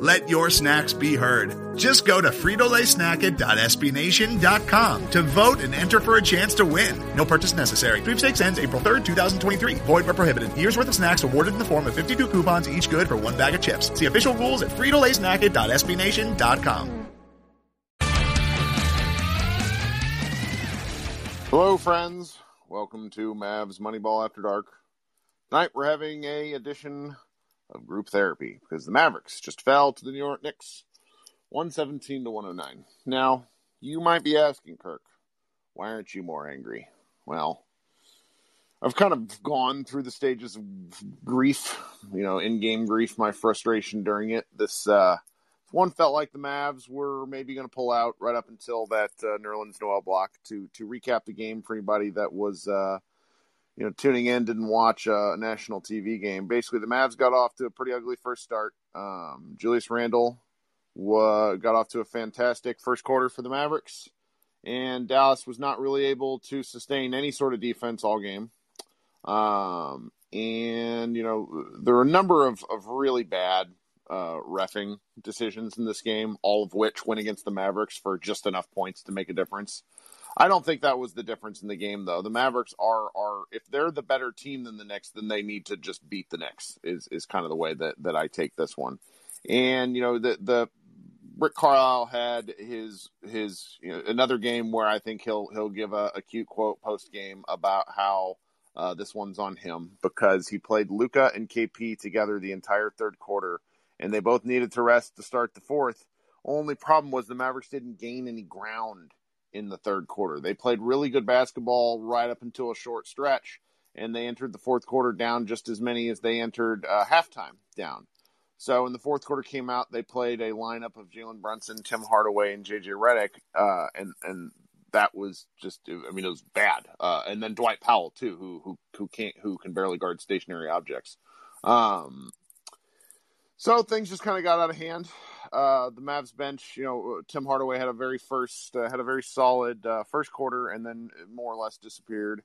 Let your snacks be heard. Just go to fritolaysnacket.sbnation.com to vote and enter for a chance to win. No purchase necessary. Sweepstakes ends April 3rd, 2023. Void where prohibited. Year's worth of snacks awarded in the form of 52 coupons, each good for one bag of chips. See official rules at fritolaysnacket.sbnation.com. Hello, friends. Welcome to Mavs Moneyball After Dark. Tonight we're having a edition of group therapy because the Mavericks just fell to the New York Knicks 117 to 109. Now, you might be asking, Kirk, why aren't you more angry? Well, I've kind of gone through the stages of grief, you know, in game grief, my frustration during it. This uh, one felt like the Mavs were maybe going to pull out right up until that uh, Nerlens Noel block. To to recap the game for anybody that was uh, you know, tuning in didn't watch a national TV game. Basically, the Mavs got off to a pretty ugly first start. Um, Julius Randle wa- got off to a fantastic first quarter for the Mavericks, and Dallas was not really able to sustain any sort of defense all game. Um, and you know, there are a number of, of really bad uh, refing decisions in this game, all of which went against the Mavericks for just enough points to make a difference. I don't think that was the difference in the game, though. The Mavericks are are if they're the better team than the Knicks, then they need to just beat the Knicks. Is is kind of the way that that I take this one. And you know the the Rick Carlisle had his his you know, another game where I think he'll he'll give a, a cute quote post game about how uh, this one's on him because he played Luka and KP together the entire third quarter, and they both needed to rest to start the fourth. Only problem was the Mavericks didn't gain any ground in the third quarter. They played really good basketball right up until a short stretch, and they entered the fourth quarter down just as many as they entered uh, halftime down. So in the fourth quarter came out, they played a lineup of Jalen Brunson, Tim Hardaway, and JJ Redick, uh, and and that was just I mean it was bad. Uh, and then Dwight Powell too, who who who can't who can barely guard stationary objects. Um, so things just kind of got out of hand uh, the Mavs bench, you know, Tim Hardaway had a very first uh, had a very solid uh, first quarter, and then more or less disappeared.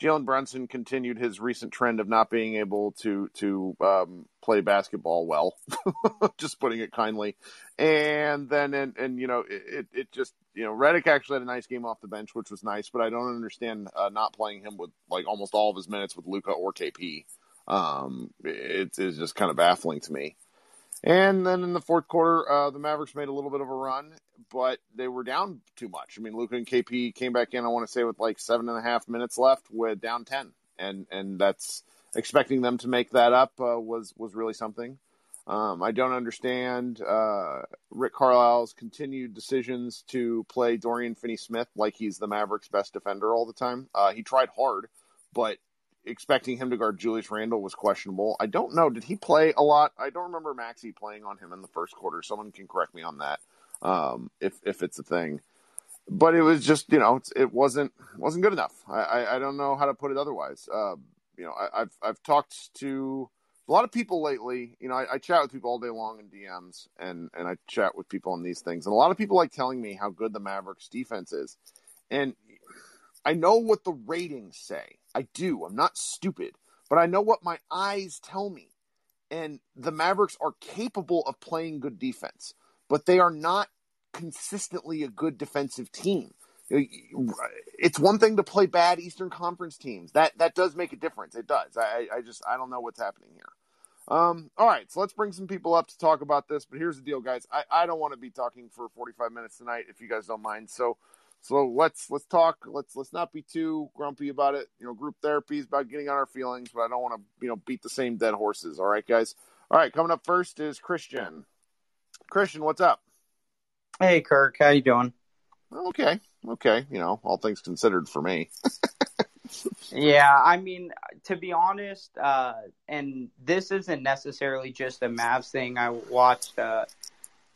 Jalen Brunson continued his recent trend of not being able to to um, play basketball well, just putting it kindly. And then and and you know it it just you know Redick actually had a nice game off the bench, which was nice, but I don't understand uh, not playing him with like almost all of his minutes with Luka or KP. Um, it is just kind of baffling to me. And then in the fourth quarter, uh, the Mavericks made a little bit of a run, but they were down too much. I mean, Luka and KP came back in. I want to say with like seven and a half minutes left, with down ten, and and that's expecting them to make that up uh, was was really something. Um, I don't understand uh, Rick Carlisle's continued decisions to play Dorian Finney-Smith like he's the Mavericks' best defender all the time. Uh, he tried hard, but expecting him to guard Julius Randle was questionable. I don't know. Did he play a lot? I don't remember Maxi playing on him in the first quarter. Someone can correct me on that um, if if it's a thing. but it was just you know it wasn't wasn't good enough. I, I, I don't know how to put it otherwise. Uh, you know, I, have I've talked to a lot of people lately. You know, I, I, chat with people all day long in DMs, and and I chat with people on these things, and a lot of people like telling me how good the Mavericks defense is, and I know what the ratings say. I do. I'm not stupid, but I know what my eyes tell me, and the Mavericks are capable of playing good defense, but they are not consistently a good defensive team. It's one thing to play bad Eastern Conference teams. That that does make a difference. It does. I, I just I don't know what's happening here. Um, all right, so let's bring some people up to talk about this. But here's the deal, guys. I, I don't want to be talking for 45 minutes tonight, if you guys don't mind. So so let's let's talk. Let's let's not be too grumpy about it. You know, group therapy is about getting on our feelings, but I don't want to you know beat the same dead horses. All right, guys. All right, coming up first is Christian. Christian, what's up? Hey, Kirk. How you doing? Okay, okay. You know, all things considered for me. yeah, I mean, to be honest, uh, and this isn't necessarily just a Mavs thing. I watched uh,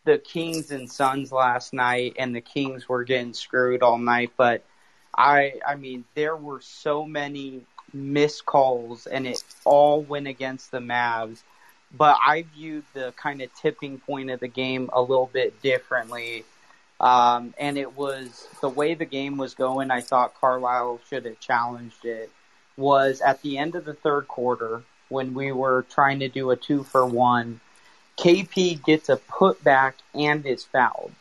the Kings and Suns last night, and the Kings were getting screwed all night. But I, I mean, there were so many missed calls, and it all went against the Mavs but I viewed the kind of tipping point of the game a little bit differently. Um, and it was the way the game was going. I thought Carlisle should have challenged it. Was at the end of the third quarter when we were trying to do a two for one. KP gets a putback and is fouled.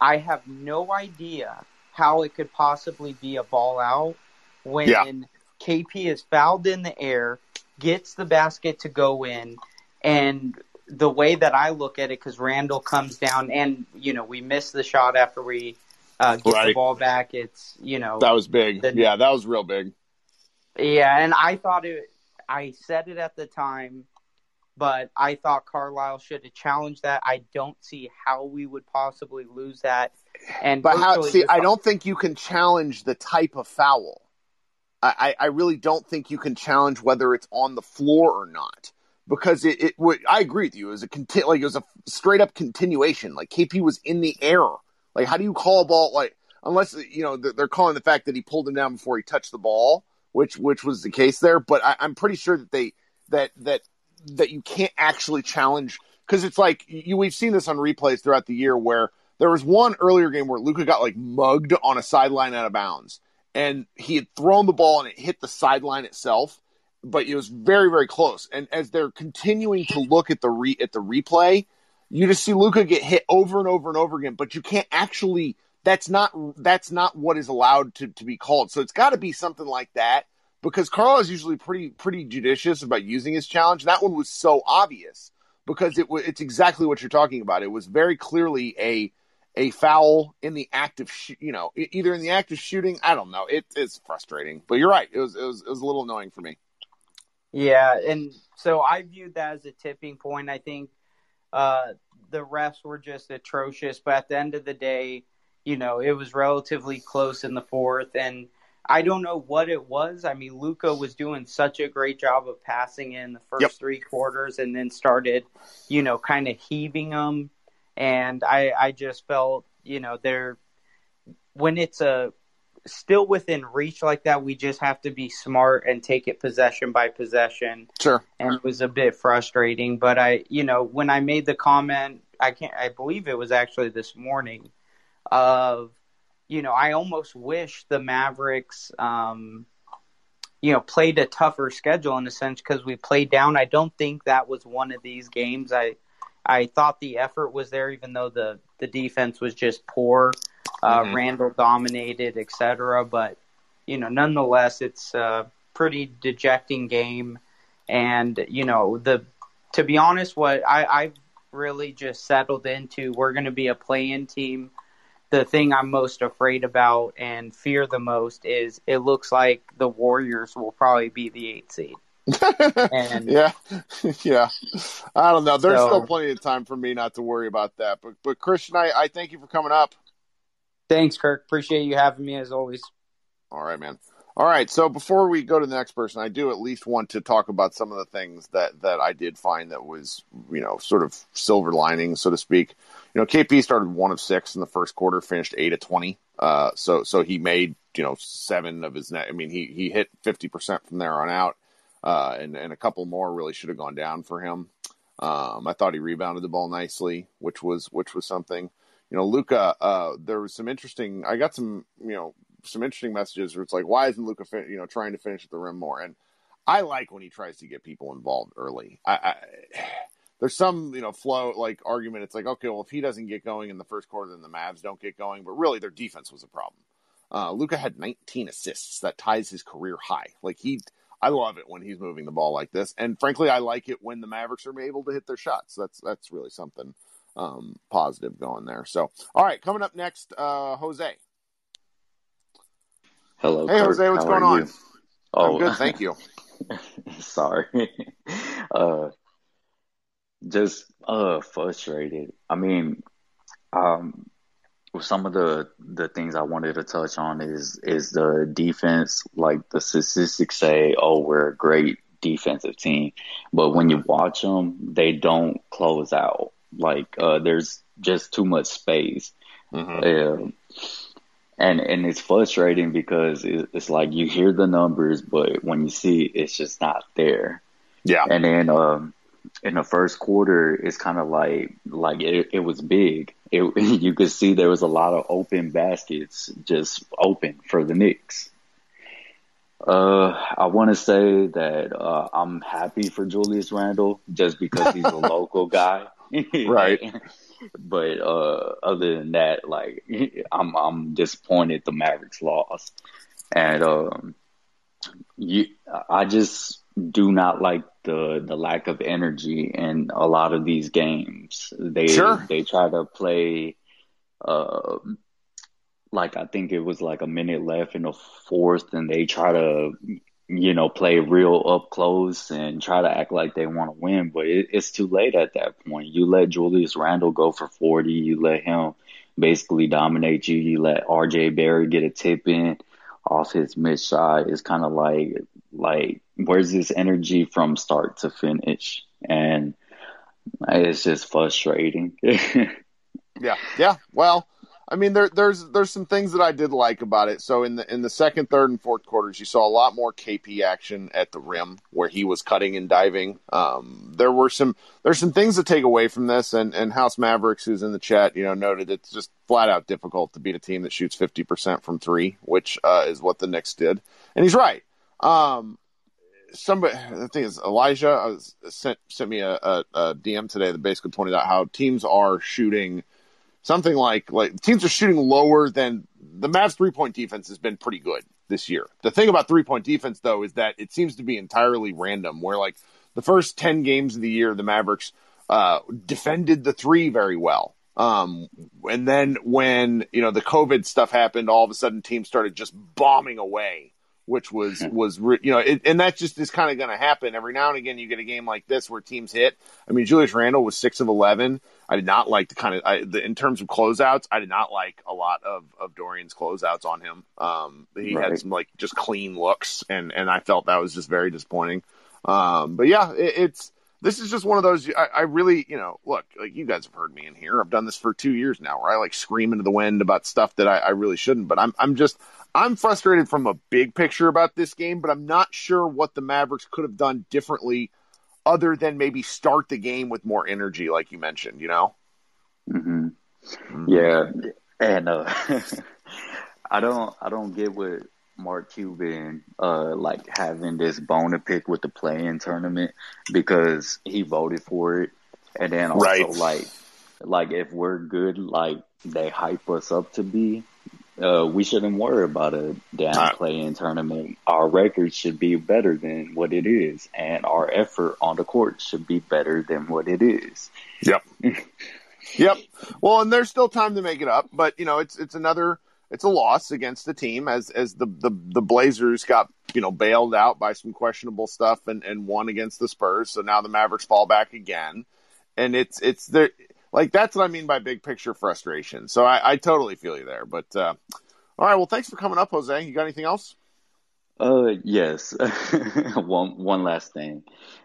I have no idea how it could possibly be a ball out when yeah. KP is fouled in the air, gets the basket to go in, and the way that I look at it, because Randle comes down and, you know, we miss the shot after we uh, get right. the ball back. It's, you know. That was big. The, yeah, that was real big. Yeah, and I thought it, I said it at the time, but I thought Carlisle should have challenged that. I don't see how we would possibly lose that. And but how? See, I don't think you can challenge the type of foul. I, I really don't think you can challenge whether it's on the floor or not because it, it would, I agree with you. It was a conti- like it was a straight up continuation. Like KP was in the air. Like how do you call a ball like unless you know they're calling the fact that he pulled him down before he touched the ball, which which was the case there. But I, I'm pretty sure that they that that that you can't actually challenge because it's like you we've seen this on replays throughout the year where there was one earlier game where Luka got like mugged on a sideline out of bounds and he had thrown the ball and it hit the sideline itself but it was very very close. And as they're continuing to look at the re at the replay, you just see Luka get hit over and over and over again. But you can't actually. That's not that's not what is allowed to, to be called. So it's got to be something like that because Carl is usually pretty pretty judicious about using his challenge. That one was so obvious because it was it's exactly what you're talking about. It was very clearly a a foul in the act of sh- you know either in the act of shooting. I don't know. It's frustrating, but you're right. It was it was it was a little annoying for me. Yeah, and so I viewed that as a tipping point. I think uh, the refs were just atrocious, but at the end of the day, you know, it was relatively close in the fourth, and I don't know what it was. I mean, Luka was doing such a great job of passing in the first yep. three quarters, and then started, you know, kind of heaving them, and I I just felt, you know, there when it's a still within reach like that, we just have to be smart and take it possession by possession. Sure. And it was a bit frustrating, but I, you know, when I made the comment, I can't, I believe it was actually this morning, of, you know, I almost wish the Mavericks, um, you know, played a tougher schedule in a sense because we played down. I don't think that was one of these games. I, I thought the effort was there, even though the the defense was just poor. Uh, mm-hmm. Randle dominated, etc. But you know, nonetheless, it's a pretty dejecting game. And you know, the to be honest, what I, I've really just settled into, we're going to be a play-in team. The thing I'm most afraid about and fear the most is it looks like the Warriors will probably be the eight seed. and, yeah, yeah. I don't know. There's so, still plenty of time for me not to worry about that. But but Christian, I, I thank you for coming up. Thanks, Kirk. Appreciate you having me as always. All right, man. All right. So before we go to the next person, I do at least want to talk about some of the things that that I did find that was, you know, sort of silver lining, so to speak. You know, KP started one of six in the first quarter, finished eight of twenty. Uh, so so he made you know seven of his net. I mean, he he hit fifty percent from there on out, uh, and and a couple more really should have gone down for him. Um, I thought he rebounded the ball nicely, which was which was something. You know, Luka, Uh, there was some interesting. I got some you know some interesting messages where it's like, why isn't Luka you know trying to finish at the rim more? And I like when he tries to get people involved early. I, I there's some you know flow like argument. It's like okay, well if he doesn't get going in the first quarter, then the Mavs don't get going. But really, their defense was a problem. Uh, Luka had 19 assists. That ties his career high. Like he, I love it when he's moving the ball like this. And frankly, I like it when the Mavericks are able to hit their shots. That's that's really something um, positive going there. So, all right, coming up next, uh, Jose. Hello. Hey, Kurt. Jose, what's How going on? You? Oh, I'm good, thank you. Sorry. uh, just uh frustrated. I mean, um, some of the the things I wanted to touch on is is the defense. Like the statistics say, oh, we're a great defensive team, but when you watch them, they don't close out. Like uh, there's just too much space. Mm-hmm. Uh, and and it's frustrating because it's like you hear the numbers, but when you see it, it's just not there. Yeah. And then um, in the first quarter, it's kind of like like it, it was big. It, you could see there was a lot of open baskets just open for the Knicks. Uh, I want to say that uh, I'm happy for Julius Randle just because he's a local guy. right. but uh, other than that, like I'm I'm disappointed the Mavericks lost, and um, you I just do not like the the lack of energy in a lot of these games. They sure. they try to play. Uh, like I think it was like a minute left in the fourth, and they try to you know, play real up close and try to act like they want to win, but it, it's too late at that point. You let Julius Randle go for 40, you let him basically dominate you, you let RJ Barrett get a tip in off his mid shot. It's kind of like, like, where's this energy from start to finish? And it's just frustrating. yeah. Yeah. Well, I mean, there, there's there's some things that I did like about it. So in the in the second, third, and fourth quarters, you saw a lot more KP action at the rim where he was cutting and diving. Um, there were some there's some things to take away from this, and and House Mavericks, who's in the chat, you know, noted it's just flat out difficult to beat a team that shoots fifty percent from three, which uh, is what the Knicks did, and he's right. Um, somebody, the thing is, Elijah was, sent sent me a, a, a DM today that basically pointed out how teams are shooting something like like teams are shooting lower than the Mavs three point defense has been pretty good this year. The thing about three point defense though is that it seems to be entirely random. Where like the first ten games of the year, the Mavericks uh, defended the three very well. Um, and then when you know the COVID stuff happened, all of a sudden teams started just bombing away which was was you know, it, and that just is kind of going to happen every now and again. You get a game like this where teams hit. I mean, Julius Randle was six of eleven. I did not like the kind of I, the, in terms of closeouts. I did not like a lot of of Dorian's closeouts on him. Um, he right. had some like just clean looks, and and I felt that was just very disappointing. Um, but yeah, it, it's this is just one of those. I, I, really, you know, look, like you guys have heard me in here. I've done this for two years now, where I like scream into the wind about stuff that I, I really shouldn't. But I'm, I'm just, I'm frustrated from a big picture about this game, but I'm not sure what the Mavericks could have done differently, other than maybe start the game with more energy, like you mentioned. You know. Mm-hmm. Mm-hmm. Yeah, and uh, I don't, I don't get what Mark Cuban uh like having this bone to pick with the play-in tournament because he voted for it, and then also right. like like if we're good like they hype us up to be, uh, we shouldn't worry about a uh, play-in tournament. Our record should be better than what it is, and our effort on the court should be better than what it is. Yep. yep. Well, and there's still time to make it up, but you know, it's it's another it's a loss against the team as as the, the the Blazers got you know bailed out by some questionable stuff and and won against the Spurs. So now the Mavericks fall back again, and it's it's there like that's what I mean by big picture frustration. So I, I totally feel you there. But uh, all right, well, thanks for coming up, Jose. You got anything else? Uh, yes. one one last thing.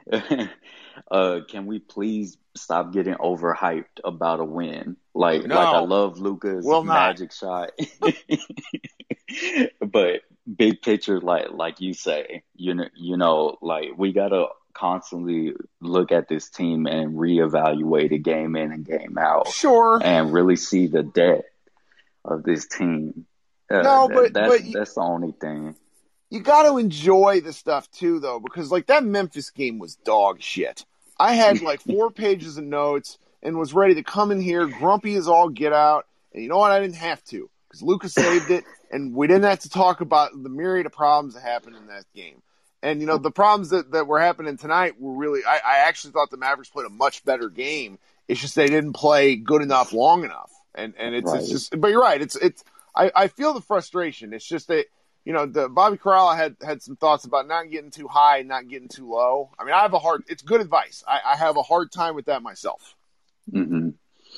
uh, can we please stop getting overhyped about a win? Like, No. like I love Luka's not. magic shot, but big picture, like like you say, you know, you know, like we gotta constantly look at this team and reevaluate it game in and game out, Sure. and really see the depth of this team. Uh, No, but- that's but you- that's the only thing. you got to enjoy the stuff too, though, because like that Memphis game was dog shit. I had like four pages of notes and was ready to come in here grumpy as all get out. And you know what? I didn't have to because Luka's saved it, and we didn't have to talk about the myriad of problems that happened in that game. And you know the problems that, that were happening tonight were really. I, I actually thought the Mavericks played a much better game. It's just they didn't play good enough, long enough, and and it's, Right. it's just. But you're right. It's it's. I, I feel the frustration. It's just that you know, the Bobby Karalla had had some thoughts about not getting too high, not getting too low. I mean, I have a hard. It's good advice. I, I have a hard time with that myself. hmm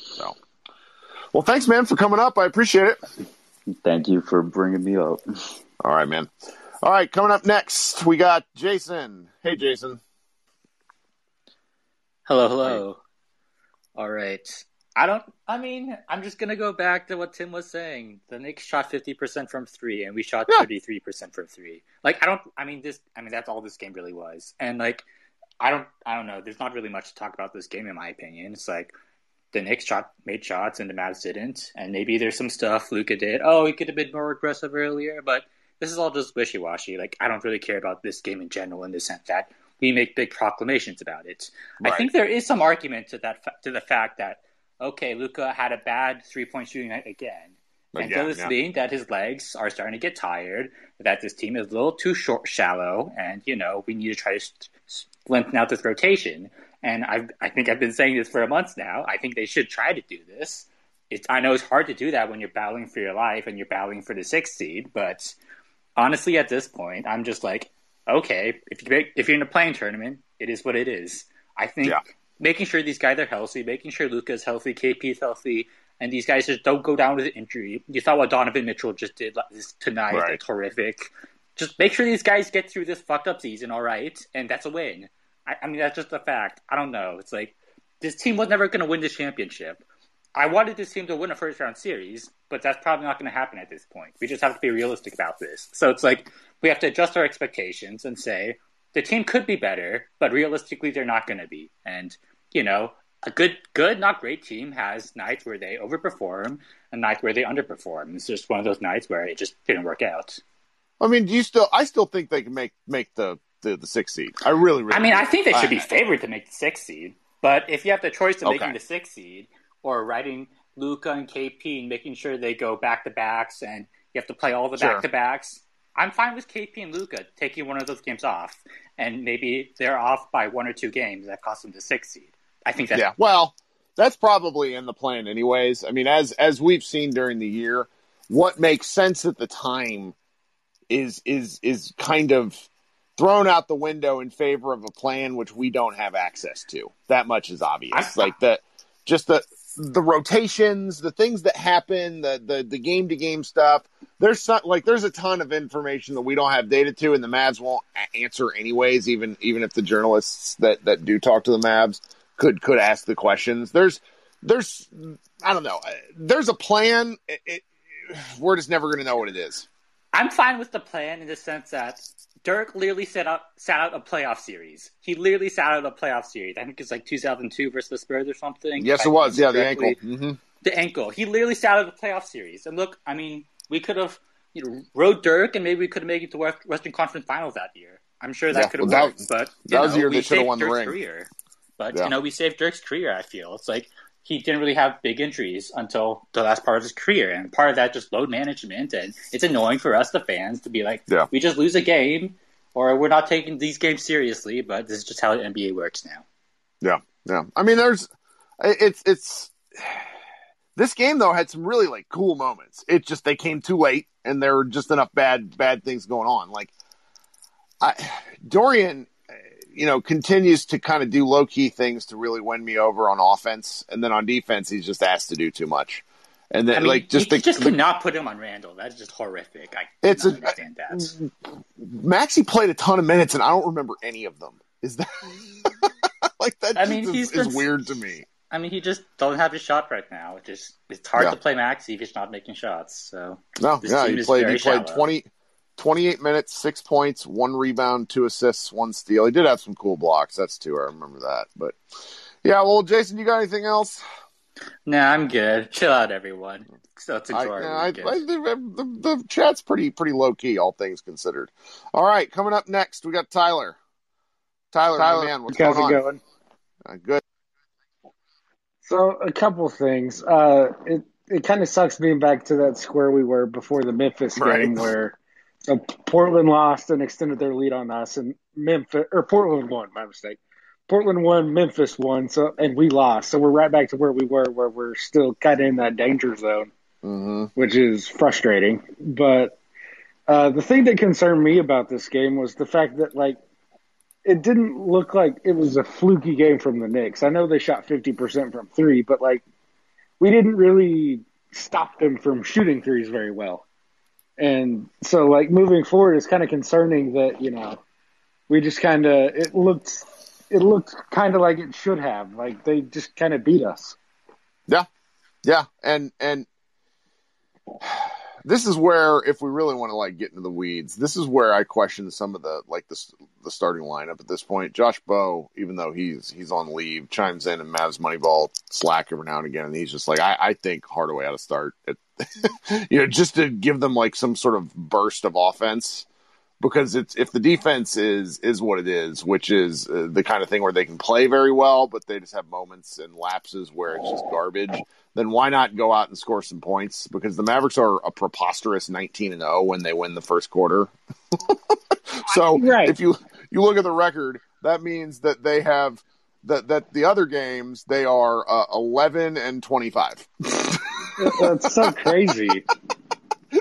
So, well, thanks, man, for coming up. I appreciate it. Thank you for bringing me up. All right, man. All right, coming up next, we got Jason. Hey, Jason. Hello, hello. All right. I don't. I mean, I'm just gonna go back to what Tim was saying. The Knicks shot 50% from three, and we shot Yeah. 33% from three. Like, I don't. I mean, this. I mean, that's all this game really was. And like, I don't. I don't know. There's not really much to talk about this game, in my opinion. It's like the Knicks shot made shots, and the Mavs didn't. And maybe there's some stuff Luka did. Oh, he could have been more aggressive earlier, but this is all just wishy washy. Like, I don't really care about this game in general, in the sense that we make big proclamations about it. I think there is some argument to that to the fact that okay, Luka had a bad three point shooting night again. And does this yeah. mean that his legs are starting to get tired? That this team is a little too short, shallow, and you know we need to try to lengthen out this rotation. And I, I think I've been saying this for a month now. I think they should try to do this. It's, I know it's hard to do that when you're battling for your life and you're battling for the sixth seed, but honestly, at this point, I'm just like, okay, if you make, if you're in a play-in tournament, it is what it is. I think Yeah. making sure these guys are healthy, making sure Luka's healthy, KP's healthy, and these guys just don't go down with an injury. You saw what Donovan Mitchell just did tonight. Right. That's horrific. Just make sure these guys get through this fucked up season, all right, and that's a win. I, I mean, that's just a fact. I don't know. It's like this team was never going to win the championship. I wanted this team to win a first round series, but that's probably not going to happen at this point. We just have to be realistic about this. So it's like we have to adjust our expectations and say the team could be better, but realistically, they're not going to be. And you know, a good, good, not great team has nights where they overperform and nights where they underperform. It's just one of those nights where it just didn't work out. I mean, do you still? I still think they can make make the the, the sixth seed. I really, really. I mean, do. I think they should be favored to make the sixth seed. But if you have the choice of Okay. making the sixth seed or writing Luka and KP and making sure they go back to backs and you have to play all the Sure. back to backs, I'm fine with KP and Luka taking one of those games off. And maybe they're off by one or two games that cost them the sixth seed. I think that's yeah. Well, that's probably in the plan, anyways. I mean, as as we've seen during the year, what makes sense at the time is is is kind of thrown out the window in favor of a plan which we don't have access to. That much is obvious. I'm- like the just the the rotations, the things that happen, the the the game to game stuff. There's some, like there's a ton of information that we don't have data to, and the Mavs won't answer anyways. Even even if the journalists that that do talk to the Mavs could could ask the questions. There's there's I don't know. There's a plan. It, it, we're just never going to know what it is. I'm fine with the plan in the sense that Dirk literally set out sat out a playoff series. He literally sat out a playoff series. I think it's like 2002 versus the Spurs or something. Yes, it was. Yeah, the ankle. correctly. hmm The ankle. He literally sat out a playoff series. And look, I mean, we could have you know rode Dirk, and maybe we could have made it to West- Western Conference Finals that year. I'm sure that Yeah, could have well, that- worked. But you that was the year they should have won the ring. Career. But Yeah. you know, we saved Dirk's career. I feel it's like he didn't really have big injuries until the last part of his career, and part of that just load management. And it's annoying for us, the fans, to be like, Yeah. we just lose a game, or we're not taking these games seriously. But this is just how the NBA works now. Yeah, yeah. I mean, there's it's it's this game though had some really like cool moments. It just they came too late, and there were just enough bad bad things going on. Like I, Dorian, you know, continues to kind of do low key things to really win me over on offense, and then on defense, he's just asked to do too much. And then I mean, like just the, just the- cannot put him on Randle. That's just horrific. I It's a- understand that. Uh, Maxi played a ton of minutes, and I don't remember any of them. Is that like that? I just mean, is, he's is been- weird to me. I mean, he just don't have his shot right now. It just it's hard Yeah. to play Maxi if he's not making shots. So No, yeah, he played. He played shallow. 20, 28 minutes, six points, one rebound, two assists, one steal. He did have some cool blocks. That's two. I remember that. But yeah, well, Jason, you got anything else? nah, I'm good. Chill out, everyone. So let's enjoy our I, I, the, the, the chat's pretty pretty low key, all things considered. All right, coming up next, we got Tyler. Tyler, my man, what's How's going it on? going? Uh, good. So a couple things. Uh, it it kind of sucks being back to that square we were before the Memphis Right. game, where so Portland lost and extended their lead on us, and Memphis or Portland won. My mistake. Portland won, Memphis won, so and we lost. So we're right back to where we were, where we're still kind of in that danger zone, hmm which is frustrating. But uh, the thing that concerned me about this game was the fact that like it didn't look like it was a fluky game from the Knicks. I know they shot 50% from three, but like we didn't really stop them from shooting threes very well. And so like moving forward it's kind of concerning that, you know, we just kind of it looked it looked kind of like it should have. Like they just kind of beat us. Yeah, yeah, and and this is where, if we really want to like get into the weeds, this is where I question some of the like the the starting lineup at this point. Josh Bowe, even though he's he's on leave, chimes in and Mavs Moneyball slack every now and again, and he's just like, I, I think Hardaway ought to start, at, you know, just to give them like some sort of burst of offense. Because it's if the defense is is what it is, which is uh, the kind of thing where they can play very well, but they just have moments and lapses where it's just garbage then why not go out and score some points? Because the Mavericks are a preposterous 19 and 0 when they win the first quarter. so Right. if you you look at the record, that means that they have that that the other games they are uh, 11 and 25. That's so crazy.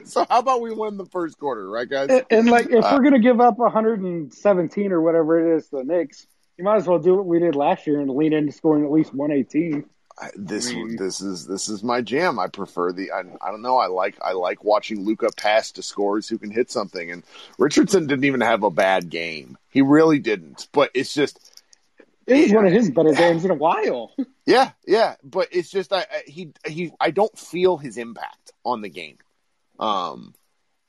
so how about we win the first quarter, right, guys? And, and like, if Uh, we're gonna give up 117 or whatever it is to the Knicks, you might as well do what we did last year and lean into scoring at least 118. I- this I mean- this is this is my jam. I prefer the I, I don't know. I like I like watching Luka pass to scores who can hit something. And Richardson didn't even have a bad game. He really didn't. But it's just It was one of his better games in a while. yeah, yeah. But it's just I, I he he I don't feel his impact on the game. Um,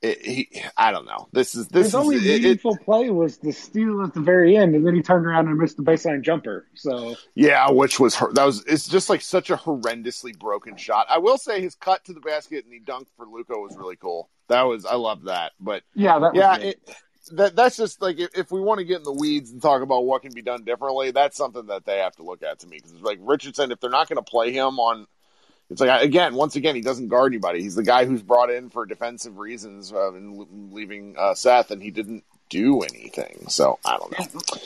it, he I don't know. This is this His is only it- it- meaningful play was the steal at the very end, and then he turned around and missed the baseline jumper. So Yeah, which was that was it's just like such a horrendously broken shot. I will say his cut to the basket and he dunked for Luka was really cool. That was I love that. But yeah, that yeah, it, that that's just like if, if we want to get in the weeds and talk about what can be done differently, that's something that they have to look at to me because like Richardson, if they're not going to play him on, it's like again, once again, he doesn't guard anybody. He's the guy who's brought in for defensive reasons uh, in leaving uh, Seth, and he didn't do anything. So I don't know.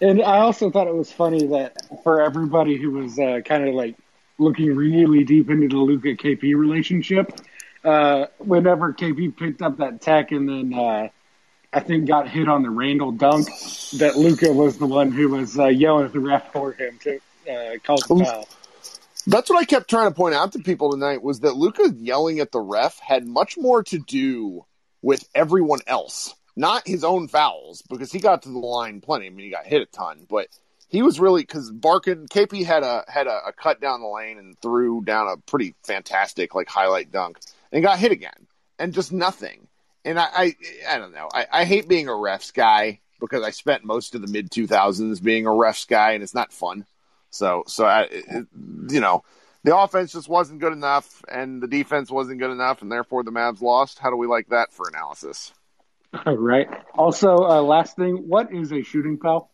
And I also thought it was funny that for everybody who was uh, kind of like looking really deep into the Luka KP relationship, uh, whenever KP picked up that tech and then uh, I think got hit on the Randle dunk, that Luka was the one who was uh, yelling at the ref for him to uh, call the foul. That's what I kept trying to point out to people tonight was that Luka yelling at the ref had much more to do with everyone else, not his own fouls, because he got to the line plenty. I mean, he got hit a ton, but he was really because Barkin KP had a had a, a cut down the lane and threw down a pretty fantastic like highlight dunk and got hit again and just nothing. And I I, I don't know. I, I hate being a refs guy because I spent most of the mid two thousands being a refs guy and it's not fun. So, so I, it, you know, the offense just wasn't good enough, and the defense wasn't good enough, and therefore the Mavs lost. How do we like that for analysis? right. Also, uh, last thing, what is a shooting foul?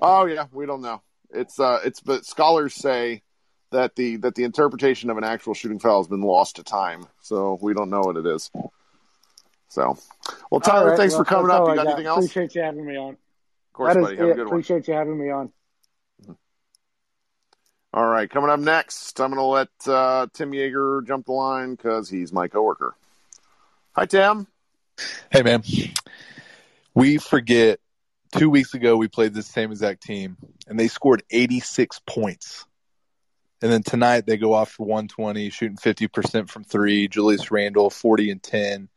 Oh yeah, we don't know. It's uh, it's but scholars say that the that the interpretation of an actual shooting foul has been lost to time, so we don't know what it is. So, well, Tyler, All right, thanks well, for coming up. You I got anything else? Appreciate you having me on. Of course, That buddy. Have it. a good one. Appreciate you having me on. All right, coming up next, I'm going to let uh, Tim Yeager jump the line because he's my coworker. Hi, Tim. Hey, man. We forget two weeks ago we played this same exact team, and they scored 86 points And then tonight they go off for 120, shooting 50% from three. Julius Randle, 40 and 10.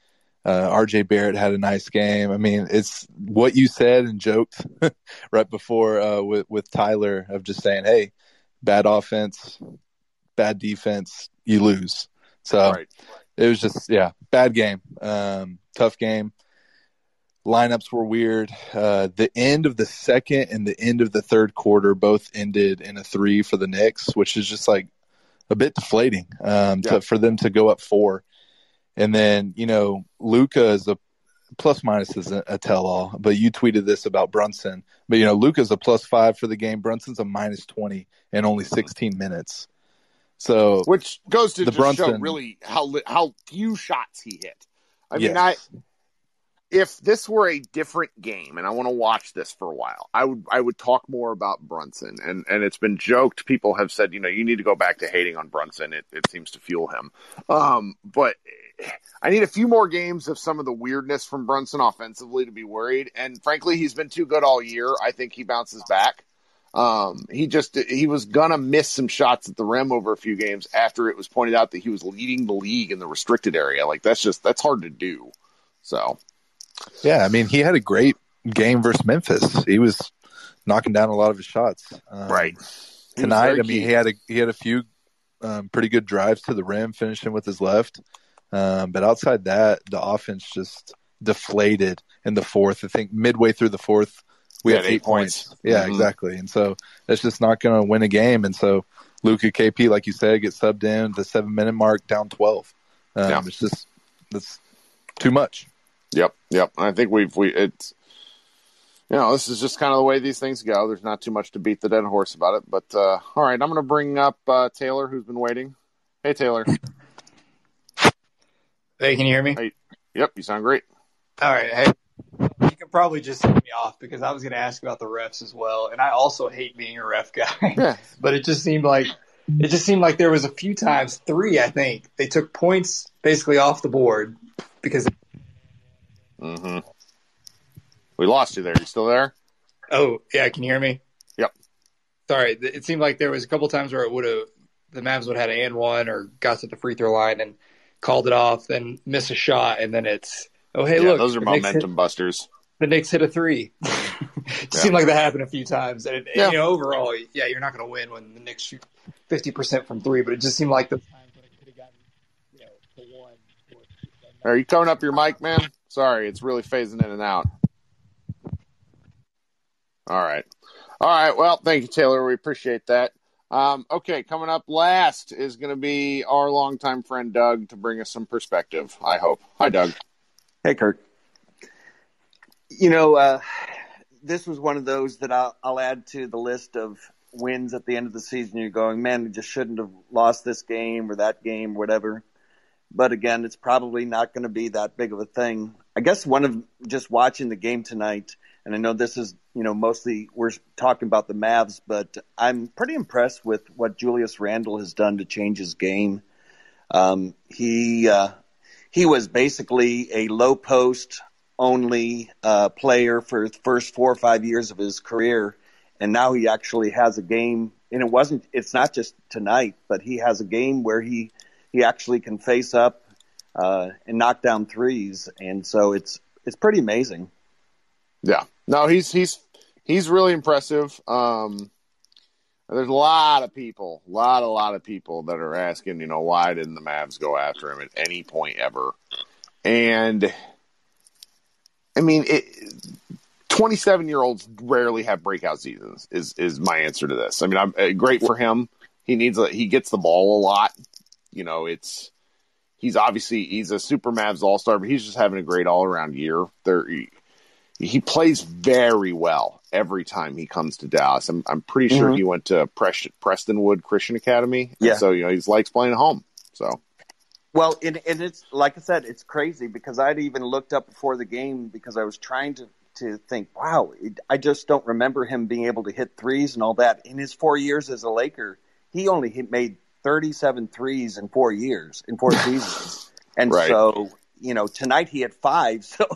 Uh, RJ Barrett had a nice game. I mean, it's what you said and joked right before uh, with with Tyler of just saying, "Hey, bad offense, bad defense, you lose." So Right. it was just yeah, bad game, um, tough game. Lineups were weird. Uh, the end of the second and the end of the third quarter both ended in a three for the Knicks, which is just like a bit deflating um, Yeah. to, for them to go up four. And then you know Luka is a plus minus isn't a tell all, but you tweeted this about Brunson. But you know Luka's a plus five for the game. Brunson's a minus twenty in only sixteen minutes. So Which goes to The just show Brunson- really how how few shots he hit. I mean. I if this were a different game and I want to watch this for a while, I would I would talk more about Brunson. And and it's been joked. People have said, you know, you need to go back to hating on Brunson. It it seems to fuel him. Um, but I need a few more games of some of the weirdness from Brunson offensively to be worried. And frankly, he's been too good all year. I think he bounces back. Um, he just he was gonna miss some shots at the rim over a few games after it was pointed out that he was leading the league in the restricted area. Like that's just that's hard to do. So Yeah, I mean, he had a great game versus Memphis. He was knocking down a lot of his shots. Um, right tonight, I mean, key. he had a he had a few um, pretty good drives to the rim, finishing with his left. Um, but outside that, the offense just deflated in the fourth. I think midway through the fourth, we had eight, eight points. points. Yeah, Mhm. exactly. And so that's just not going to win a game. And so Luka KP, like you said, gets subbed in the seven minute mark, down twelve. Um, Yeah. It's just that's too much. Yep, yep. I think we've we it's you know this is just kind of the way these things go. There's not too much to beat the dead horse about it. But uh, all right, I'm going to bring up uh, Taylor, who's been waiting. Hey, Taylor. Hey, can you hear me? Hey. Yep, you sound great. All right. Hey, you can probably just hit me off because I was going to ask about the refs as well, and I also hate being a ref guy. Yeah. but it just seemed like it just seemed like there was a few times, three I think, they took points basically off the board because Mm-hmm. We lost you there. You still there? oh yeah, can you hear me? Yep. Sorry, it seemed like there was a couple times where it would have the Mavs would have had an and one or got to the free throw line and called it off, then miss a shot, and then it's oh hey yeah, look those are Knicks hit- momentum busters. the Knicks hit a three. it Yeah. seemed like that happened a few times. And, and, Yeah. you know, overall, yeah, you're not going to win when the Knicks shoot 50% from three, but it just seemed like the times when it could have gotten, you know, to one. Are you coming up your mic, man? Sorry, it's really phasing in and out. All right. All right. Well, thank you, Taylor. We appreciate that. Um, okay, coming up last is going to be our longtime friend Doug to bring us some perspective, I hope. Hi, Doug. Hey, Kirk. You know, uh, this was one of those that I'll, I'll add to the list of wins at the end of the season. You're going, man, we just shouldn't have lost this game or that game, whatever. But again, it's probably not going to be that big of a thing. I guess one of just watching the game tonight, and I know this is, you know, mostly we're talking about the Mavs, but I'm pretty impressed with what Julius Randle has done to change his game. Um, he, uh, he was basically a low post only uh, player for the first four or five years of his career, and now he actually has a game. And it wasn't. It's not just tonight, but he has a game where he he actually can face up uh, and knock down threes, and so it's it's pretty amazing. Yeah. No, he's he's he's really impressive. Um, there's a lot of people, a lot, a lot of people that are asking, you know, why didn't the Mavs go after him at any point ever? And I mean, it, 27 year olds rarely have breakout seasons. Is is my answer to this? I mean, I'm uh, great for him. He needs a, he gets the ball a lot. You know, it's he's obviously he's a super Mavs all star, but he's just having a great all around year. There, he, he plays very well every time he comes to Dallas. I'm I'm pretty sure Mhm. he went to Pres- Prestonwood Christian Academy. Yeah. So you know he likes playing at home. So Well, and, and it's like I said, it's crazy because I'd even looked up before the game because I was trying to to think, wow, it, I just don't remember him being able to hit threes and all that. In his four years as a Laker, he only hit, made 37 threes in four years, in four seasons. And Right. so, you know, tonight he had five. So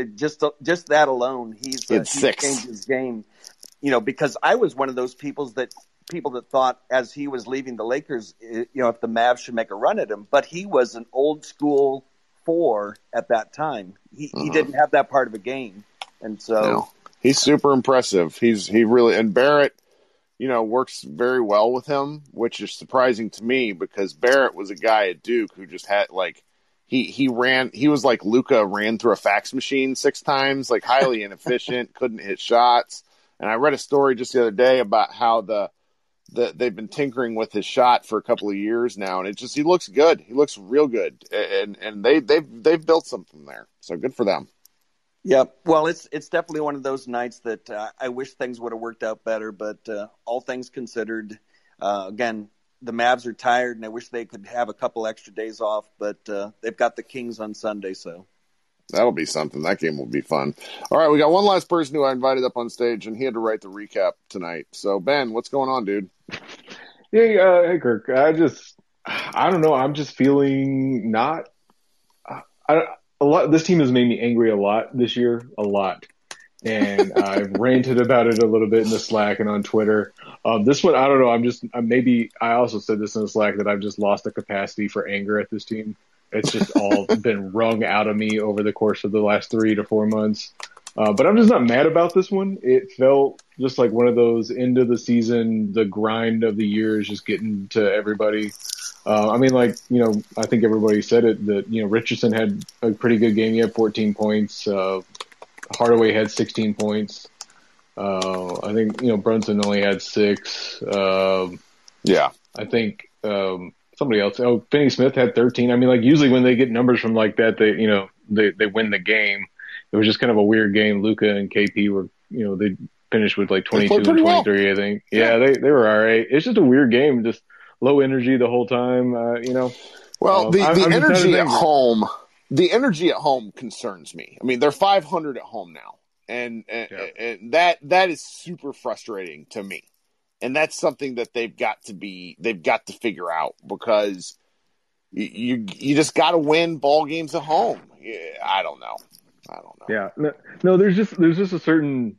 it just just that alone, he's uh, six. changed his game. You know, because I was one of those peoples that people that thought as he was leaving the Lakers, you know, if the Mavs should make a run at him. But he was an old school four at that time. He mm-hmm. he didn't have that part of a game, and so no. he's super impressive. He's he really and Barrett, you know, works very well with him, which is surprising to me because Barrett was a guy at Duke who just had like he he ran he was like Luka ran through a fax machine six times, like highly inefficient, couldn't hit shots. And I read a story just the other day about how the that they've been tinkering with his shot for a couple of years now, and it just he looks good. He looks real good, and and they they've they've built something there. So good for them. Yeah, well, it's it's definitely one of those nights that uh, I wish things would have worked out better. But uh, all things considered, uh, again, the Mavs are tired, and I wish they could have a couple extra days off. But uh, they've got the Kings on Sunday, so That'll be something. That game will be fun. All right, we got one last person who I invited up on stage, and he had to write the recap tonight. So, Ben, what's going on, dude? Hey, uh, hey, Kirk. I just, I don't know. I'm just feeling not. I, a lot. This team has made me angry a lot this year, a lot, and I've ranted about it a little bit in the Slack and on Twitter. Um, this one, I don't know. I'm just maybe I also said this in the Slack that I've just lost the capacity for anger at this team. It's just all been wrung out of me over the course of the last three to four months. Uh, but I'm just not mad about this one. It felt just like one of those end of the season, the grind of the year is just getting to everybody. Uh, I mean, like, you know, I think everybody said it that, you know, Richardson had a pretty good game. He had 14 points. Uh, Hardaway had 16 points. Uh, I think, you know, Brunson only had six. Um, yeah. I think, um, somebody else. Oh, Finney Smith had 13. I mean, like usually when they get numbers from like that, they you know they they win the game. It was just kind of a weird game. Luka and KP were you know they finished with like 22 and 23. Well. I think. Yeah, yeah, they they were all right. It's just a weird game. Just low energy the whole time. Uh, you know. Well, um, the, the I'm, energy at home, the energy at home concerns me. I mean, they're 500 at home now, and and, yeah. and that that is super frustrating to me and that's something that they've got to be they've got to figure out because you you just got to win ball games at home. I don't know. I don't know. Yeah, no, no, there's just there's just a certain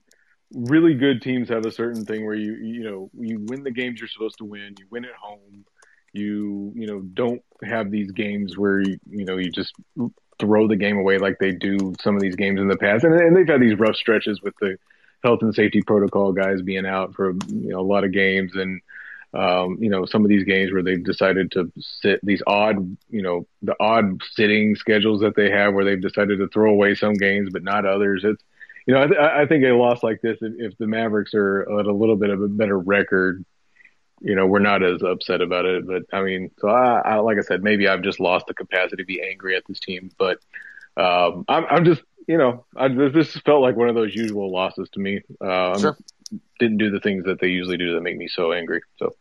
really good teams have a certain thing where you you know you win the games you're supposed to win. You win at home. You you know don't have these games where you, you know you just throw the game away like they do some of these games in the past, and, and they've had these rough stretches with the health and safety protocol guys being out for you know a lot of games and um, you know some of these games where they've decided to sit these odd you know the odd sitting schedules that they have where they've decided to throw away some games but not others it's you know I, th- I think a loss like this if, if the Mavericks are at a little bit of a better record you know we're not as upset about it but I mean so I, I like I said maybe I've just lost the capacity to be angry at this team but um, I'm, I'm just you know, I, this felt like one of those usual losses to me. Um, sure. Didn't do the things that they usually do that make me so angry. So,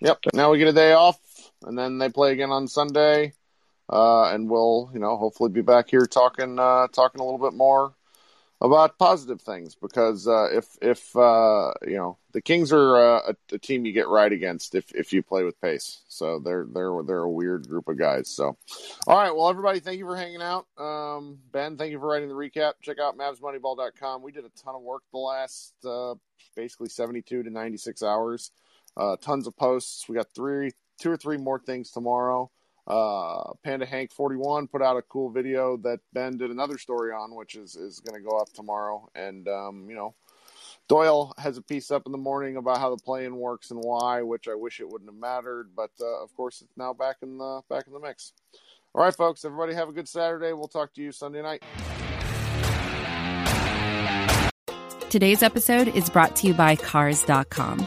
yep. Now we get a day off, and then they play again on Sunday, uh, and we'll, you know, hopefully be back here talking, uh, talking a little bit more about positive things because uh, if if uh, you know the Kings are uh, a, a, team you get right against if if you play with pace. So they're they're they're a weird group of guys. So all right, well everybody, thank you for hanging out. Um, ben, thank you for writing the recap. Check out MavsMoneyball.com. We did a ton of work the last uh, basically 72 to 96 hours. Uh, tons of posts. We got three, two or three more things tomorrow. Uh, Panda Hank 41 put out a cool video that Ben did another story on, which is, is going to go up tomorrow. And, um, you know, Doyle has a piece up in the morning about how the play-in works and why, which I wish it wouldn't have mattered, but uh, of course it's now back in the back in the mix. All right, folks, everybody have a good Saturday. We'll talk to you Sunday night. Today's episode is brought to you by Cars.com.